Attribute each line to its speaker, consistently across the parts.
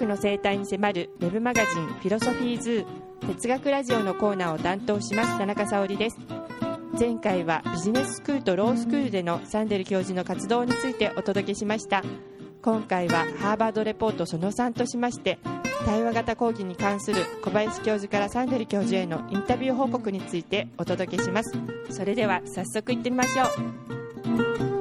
Speaker 1: 学の生態に迫るウェブマガジンフィロソフィーズー哲学ラジオのコーナーを担当します田中沙織です。前回はビジネススクールとロースクールでのサンデル教授の活動についてお届けしました。今回はハーバードレポートその3としまして対話型講義に関する小林教授からサンデル教授へのインタビュー報告についてお届けします。それでは早速行ってみましょう。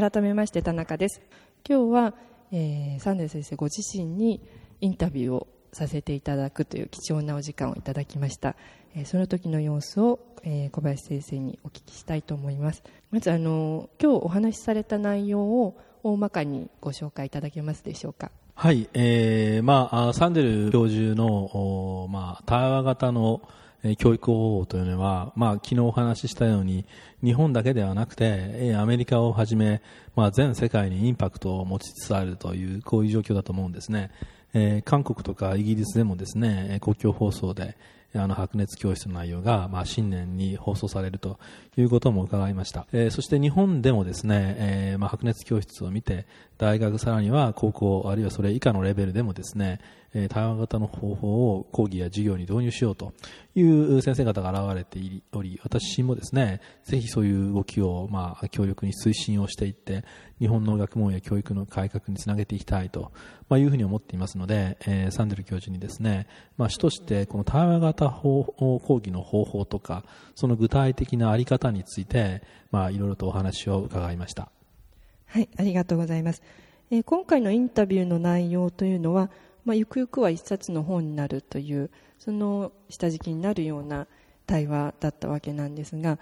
Speaker 1: 改めまして田中です。今日は、えー、サンデル先生ご自身にインタビューをさせていただくという貴重なお時間をいただきました、えー、その時の様子を、えー、小林先生にお聞きしたいと思います。まずあの今日お話しされた内容を大まかにご紹介いただけますでしょうか。
Speaker 2: はい、えー、まあ、サンデル教授の、まあ、対話型の教育方法というのは、まあ、昨日お話ししたように、日本だけではなくて、アメリカをはじめ、まあ、全世界にインパクトを持ちつつあるという、こういう状況だと思うんですね。えー、韓国とかイギリスでもですね、公共放送で、あの白熱教室の内容が、まあ、新年に放送されるということも伺いました、えー、そして日本でもですね、えー、まあ、白熱教室を見て大学さらには高校あるいはそれ以下のレベルでもですね、え対話型の方法を講義や授業に導入しようという先生方が現れており、私もですね、ぜひそういう動きを、まあ、強力に推進をしていって、日本の学問や教育の改革につなげていきたいと、まあ、いうふうに思っていますので、えー、サンデル教授にですね、まあ、主としてこの対話型講義の方法とか、その具体的なあり方について、まあ、いろいろとお話を伺いました。
Speaker 1: はい、ありがとうございます。えー、今回のインタビューの内容というのは、まあ、ゆくゆくは一冊の本になるというその下敷きになるような対話だったわけなんですが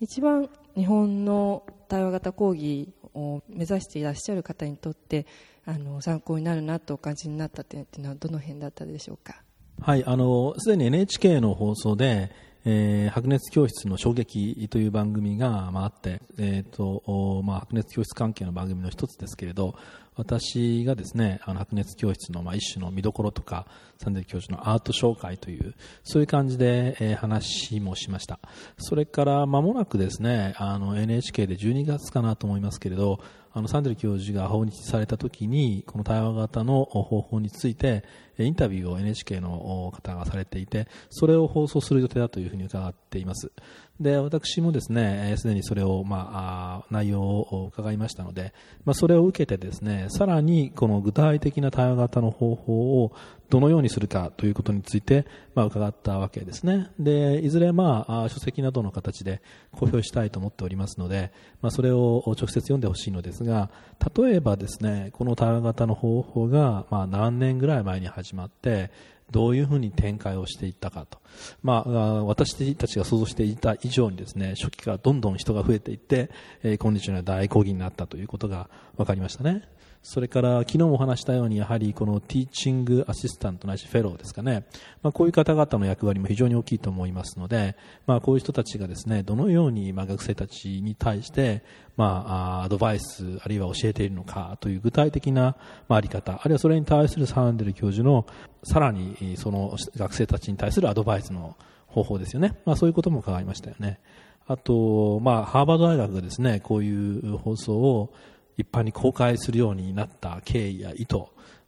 Speaker 1: 一番日本の対話型講義を目指していらっしゃる方にとってあの参考になるなとお感じになった点というのはどの辺だったでしょうか？
Speaker 2: はい、あのすでに NHK の放送でえー、白熱教室の衝撃という番組が、まあ、あって、えーとまあ、白熱教室関係の番組の一つですけれど私がですねあの白熱教室の、まあ、一種の見どころとかサンデル教授のアート紹介というそういう感じで、えー、話もしました。それから間もなくですねあの NHK で12月かなと思いますけれどあのサンデル教授が訪日された時にこの対話型の方法についてインタビューを NHK の方がされていてそれを放送する予定だというふうに伺っています。で私もですねすでにそれを、まあ、内容を伺いましたので、まあ、それを受けてですねさらにこの具体的な対話型の方法をどのようにするかということについて、まあ、伺ったわけですね。でいずれ、まあ、書籍などの形で公表したいと思っておりますので、まあ、それを直接読んでほしいのですが例えばですねこの対話型の方法が、まあ、何年ぐらい前に始まってどういうふうに展開をしていったかと、まあ、私たちが想像していた以上にですね初期からどんどん人が増えていって、えー、今日の大講義になったということが分かりましたね。それから昨日もお話したようにやはりこのティーチングアシスタントないしフェローですかね、まあ、こういう方々の役割も非常に大きいと思いますので、まあ、こういう人たちがですねどのようにまあ学生たちに対してまあアドバイスあるいは教えているのかという具体的なまああり方あるいはそれに対するサンデル教授のさらにその学生たちに対するアドバイスの方法ですよね、まあ、そういうことも伺いましたよね。あと、まあ、ハーバード大学がですね、こういう放送を一般に公開するようになった経緯や意図、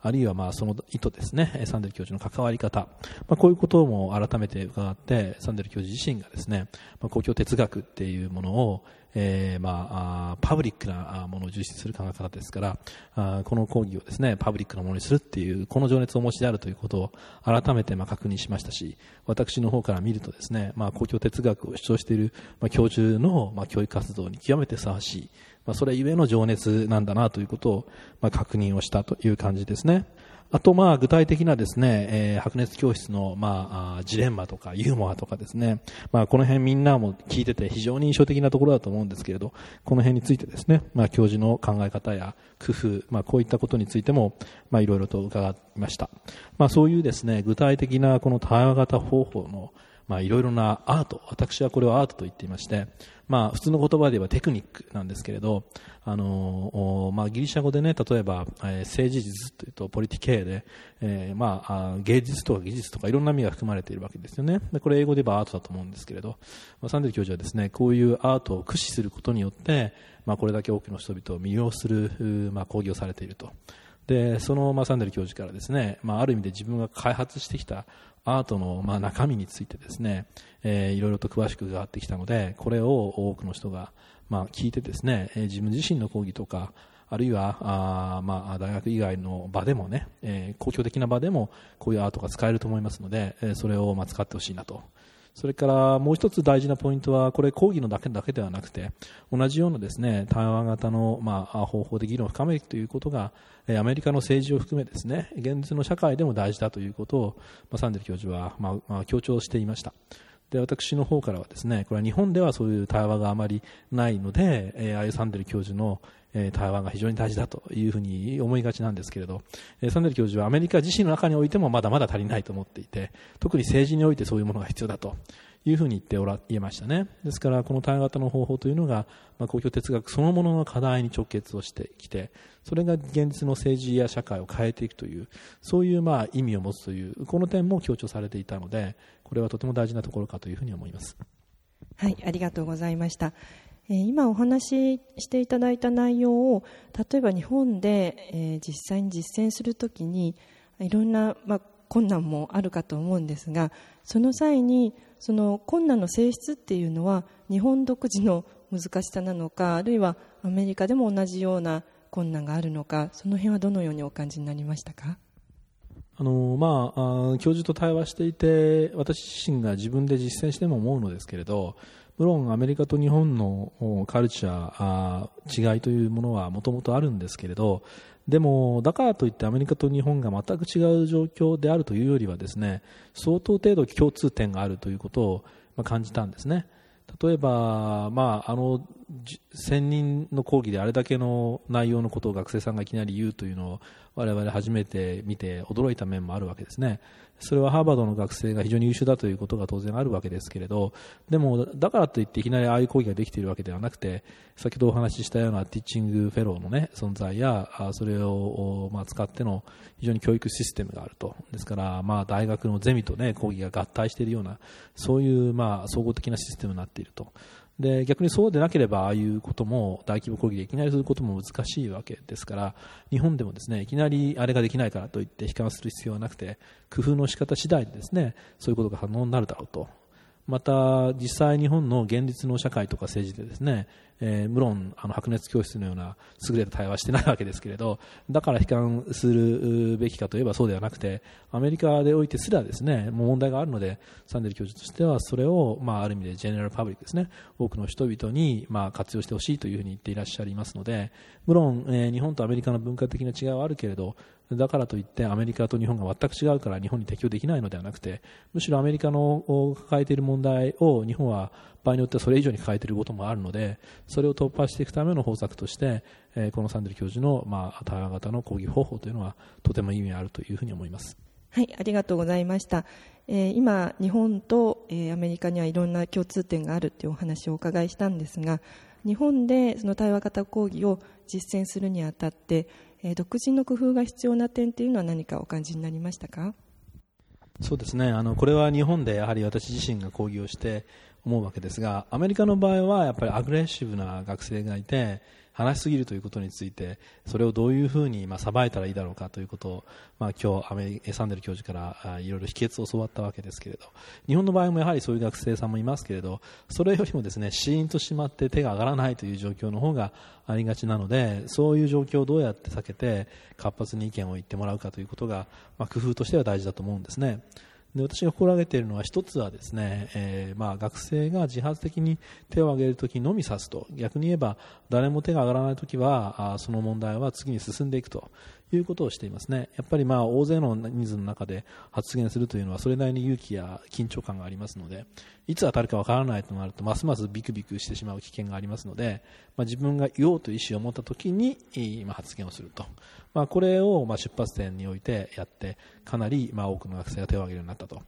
Speaker 2: あるいはまあその意図ですね、サンデル教授の関わり方、まあ、こういうことも改めて伺って、サンデル教授自身がですね、まあ、公共哲学っていうものを、えー、まあ、パブリックなものを重視する考え方ですから、あこの講義をですね、パブリックなものにするっていう、この情熱をお持ちであるということを改めてまあ確認しましたし、私の方から見るとですね、まあ、公共哲学を主張している、まあ、教授の、まあ、教育活動に極めてふさわしい、まあ、それゆえの情熱なんだなということを、まあ、確認をしたという感じですね。あと、まあ、具体的なですね、えー、白熱教室の、まあ、ジレンマとかユーモアとかですね、まあ、この辺みんなも聞いてて非常に印象的なところだと思うんですけれど、この辺についてですね、まあ、教授の考え方や工夫、まあ、こういったことについても、まあ、いろいろと伺いました。まあ、そういうですね、具体的なこの対話型方法のまあ、いろいろなアート、私はこれをアートと言っていまして、まあ、普通の言葉で言えばテクニックなんですけれど、あのまあ、ギリシャ語でね、例えば、えー、政治術というとポリティケーで、えー、まあ、芸術とか技術とかいろんな意味が含まれているわけですよね。でこれ英語で言えばアートだと思うんですけれど、まあ、サンデル教授はですね、こういうアートを駆使することによって、まあ、これだけ多くの人々を魅了する、まあ、講義をされていると。でその、ま、サンデル教授からですね、まあ、ある意味で自分が開発してきたアートの、まあ、中身についてですね、えー、いろいろと詳しく伺ってきたのでこれを多くの人が、まあ、聞いてですね、えー、自分自身の講義とかあるいはあ、まあ、大学以外の場でもね、えー、公共的な場でもこういうアートが使えると思いますので、えー、それを、まあ、使ってほしいなとそれからもう一つ大事なポイントは、これ講義のだけだけではなくて、同じようなですね、対話型の、まあ、方法で議論を深めるということが、アメリカの政治を含めですね、現実の社会でも大事だということを、まあ、サンデル教授は、まあ、まあ、強調していました。で私の方からはですねこれは日本ではそういう対話があまりないので、えー、あゆサンデル教授の、えー、対話が非常に大事だというふうに思いがちなんですけれど、え、サンデル教授はアメリカ自身の中においてもまだまだ足りないと思っていて特に政治においてそういうものが必要だというふうに言っておら言えましたね。ですから、この対話型の方法というのが、まあ、公共哲学そのものの課題に直結をしてきて、それが現実の政治や社会を変えていくという、そういうまあ意味を持つという、この点も強調されていたので、これはとても大事なところかというふうに思います。
Speaker 1: はい、ありがとうございました。え今お話ししていただいた内容を例えば日本で、え実際に実践するときにいろんな、まあ、困難もあるかと思うんですがその際にその困難の性質っていうのは日本独自の難しさなのかあるいはアメリカでも同じような困難があるのかその辺はどのようにお感じになりましたか？
Speaker 2: あのまあ、教授と対話していて私自身が自分で実践しても思うのですけれど無論アメリカと日本のカルチャー違いというものはもともとあるんですけれどでも、だからといってアメリカと日本が全く違う状況であるというよりはですね相当程度共通点があるということを感じたんですね。例えば、まあ、あの1000人の講義であれだけの内容のことを学生さんがいきなり言うというのを我々初めて見て驚いた面もあるわけですね。それはハーバードの学生が非常に優秀だということが当然あるわけですけれど、でも、だからといっていきなりああいう講義ができているわけではなくて、先ほどお話ししたようなティッチングフェローの、ね、存在や、それを、まあ、使っての非常に教育システムがあると。ですから、まあ、大学のゼミと、ね、講義が合体しているような、そういう、まあ、総合的なシステムになっていると。で逆にそうでなければああいうことも大規模攻撃でいきなりすることも難しいわけですから日本でもですねいきなりあれができないからといって悲観する必要はなくて工夫の仕方次第でですねそういうことが可能になるだろうと。また実際日本の現実の社会とか政治でですねえー、無論あの白熱教室のような優れた対話してないわけですけれどだから悲観するべきかといえばそうではなくてアメリカでおいてすらですねもう問題があるのでサンデル教授としてはそれを、まあ、ある意味でジェネラルパブリックですね多くの人々に、まあ、活用してほしいというふうに言っていらっしゃいますので無論、えー、日本とアメリカの文化的な違いはあるけれどだからといってアメリカと日本が全く違うから日本に適用できないのではなくてむしろアメリカの抱えている問題を日本は場合によってはそれ以上に抱えていることもあるのでそれを突破していくための方策として、えー、このサンデル教授の、まあ、対話型の講義方法というのはとても意味があるというふうに思います。
Speaker 1: はい、ありがとうございました。えー、今、日本と、えー、アメリカにはいろんな共通点があるというお話をお伺いしたんですが、日本でその対話型講義を実践するにあたって、えー、独自の工夫が必要な点というのは何かお感じになりましたか？
Speaker 2: そうですねあのこれは日本でやはり私自身が講義をして思うわけですがアメリカの場合はやっぱりアグレッシブな学生がいて話しすぎるということについてそれをどういうふうにまあさばいたらいいだろうかということを、まあ、今日アメリサンデル教授からいろいろ秘訣を教わったわけですけれど日本の場合もやはりそういう学生さんもいますけれどそれよりもですねシーンとしまって手が上がらないという状況の方がありがちなのでそういう状況をどうやって避けて活発に意見を言ってもらうかということが、まあ、工夫としては大事だと思うんですね。で私が心がけているのは一つはですね、えー、まあ学生が自発的に手を挙げるときのみ指すと。逆に言えば誰も手が上がらないときはあその問題は次に進んでいくと。いうことをしていますね。やっぱりまあ大勢の人数の中で発言するというのはそれなりに勇気や緊張感がありますので、いつ当たるかわからないとなるとますますビクビクしてしまう危険がありますので、まあ、自分が言おうという意思を持った時に、まあ、発言をすると。まあ、これをまあ出発点においてやって、かなりまあ多くの学生が手を挙げるようになったと。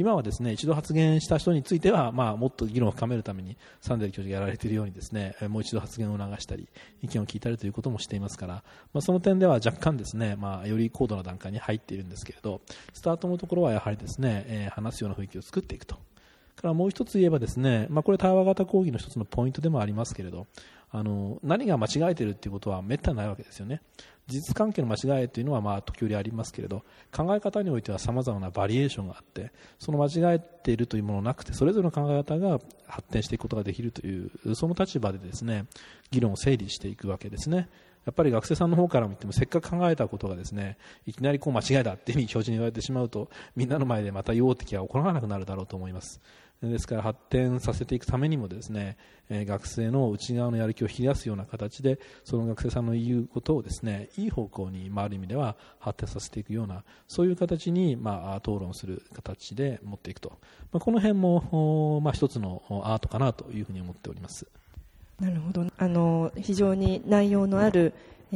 Speaker 2: 今はですね一度発言した人については、まあ、もっと議論を深めるためにサンデル教授がやられているようにですねもう一度発言を促したり意見を聞いたりということもしていますから、まあ、その点では若干ですね、まあ、より高度な段階に入っているんですけれどスタートのところはやはりですね、えー、話すような雰囲気を作っていくと。からもう一つ言えばですね、まあ、これ対話型講義の一つのポイントでもありますけれどあの何が間違えているということはめったにないわけですよね事実関係の間違いというのはまあ時折ありますけれど考え方においてはさまざまなバリエーションがあってその間違えているというものなくてそれぞれの考え方が発展していくことができるというその立場でですね議論を整理していくわけですね。やっぱり学生さんの方から見てもせっかく考えたことがですねいきなりこう間違いだっていうふうに教授に言われてしまうとみんなの前でまた言おうって気が起こらなくなるだろうと思います。ですから発展させていくためにもですね、学生の内側のやる気を引き出すような形でその学生さんの言うことをですねいい方向に、まあ、る意味では発展させていくようなそういう形に、まあ、討論する形で持っていくと、まあ、この辺も、まあ、一つのアートかなというふうに思っております。
Speaker 1: なるほど。あの非常に内容のある、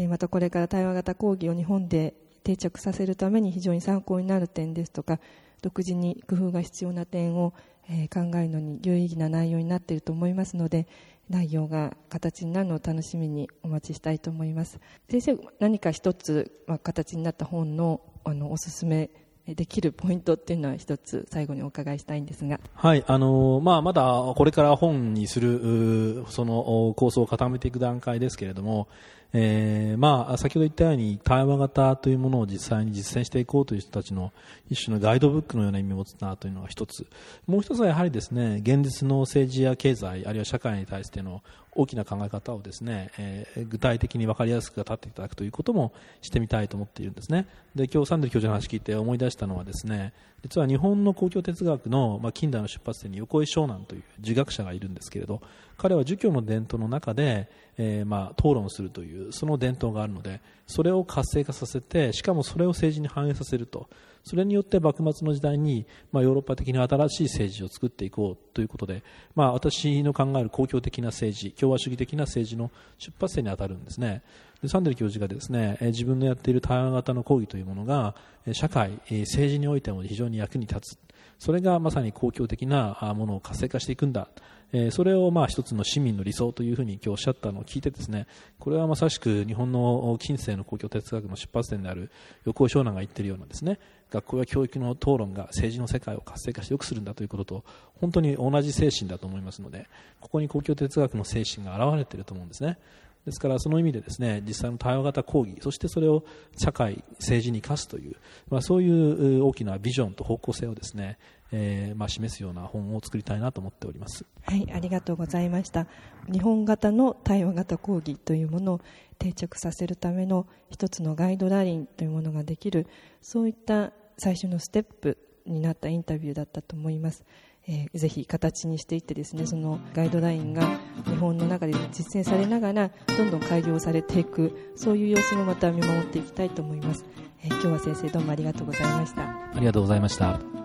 Speaker 1: またこれから対話型講義を日本で定着させるために非常に参考になる点ですとか独自に工夫が必要な点をえ考えるのに有意義な内容になっていると思いますので内容が形になるのを楽しみにお待ちしたいと思います。先生何か一つ、まあ、形になった本のあのおすすめできるポイントっていうのは一つ最後にお伺いしたいんですが、
Speaker 2: はいあのまあ、まだこれから本にするその構想を固めていく段階ですけれども、えーまあ、先ほど言ったように対話型というものを実際に実践していこうという人たちの一種のガイドブックのような意味を持つなというのが一つ。もう一つはやはりですね現実の政治や経済あるいは社会に対しての大きな考え方をですね、えー、具体的に分かりやすく立っていただくということもしてみたいと思っているんですね。で今日サンデル教授の話を聞いて思い出したのはですね実は日本の公共哲学の、まあ、近代の出発点に横井湘南という儒学者がいるんですけれど彼は儒教の伝統の中で、えー、まあ討論するというその伝統があるのでそれを活性化させてしかもそれを政治に反映させると。それによって幕末の時代に、まあ、ヨーロッパ的に新しい政治を作っていこうということで、まあ、私の考える公共的な政治共和主義的な政治の出発点に当たるんですね。でサンデル教授がですね自分のやっている対話型の講義というものが社会政治においても非常に役に立つ。それがまさに公共的なものを活性化していくんだ。えそれをまあ一つの市民の理想というふうに今日おっしゃったのを聞いてですねこれはまさしく日本の近世の公共哲学の出発点である横尾湘南が言っているようなですね学校や教育の討論が政治の世界を活性化して良くするんだということと本当に同じ精神だと思いますのでここに公共哲学の精神が現れていると思うんですね。ですからその意味でですね実際の対話型講義そしてそれを社会政治に生かすという、まあ、そういう大きなビジョンと方向性をですね、えー、まあ、示すような本を作りたいなと思っております。
Speaker 1: はいありがとうございました。日本型の対話型講義というものを定着させるための一つのガイドラインというものができるそういった最初のステップになったインタビューだったと思います。えー、ぜひ形にしていってですねそのガイドラインが日本の中で実践されながらどんどん改良されていくそういう様子もまた見守っていきたいと思います、えー、今日は先生どうもありがとうございました。
Speaker 2: ありがとうございました。
Speaker 1: はい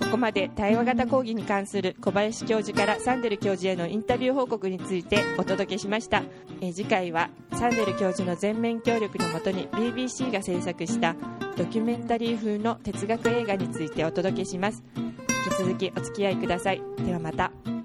Speaker 1: ここまで対話型講義に関する小林教授からサンデル教授へのインタビュー報告についてお届けしました、え、次回はサンデル教授の全面協力のもとに BBC が制作したドキュメンタリー風の哲学映画についてお届けします。引き続きお付き合いください。ではまた。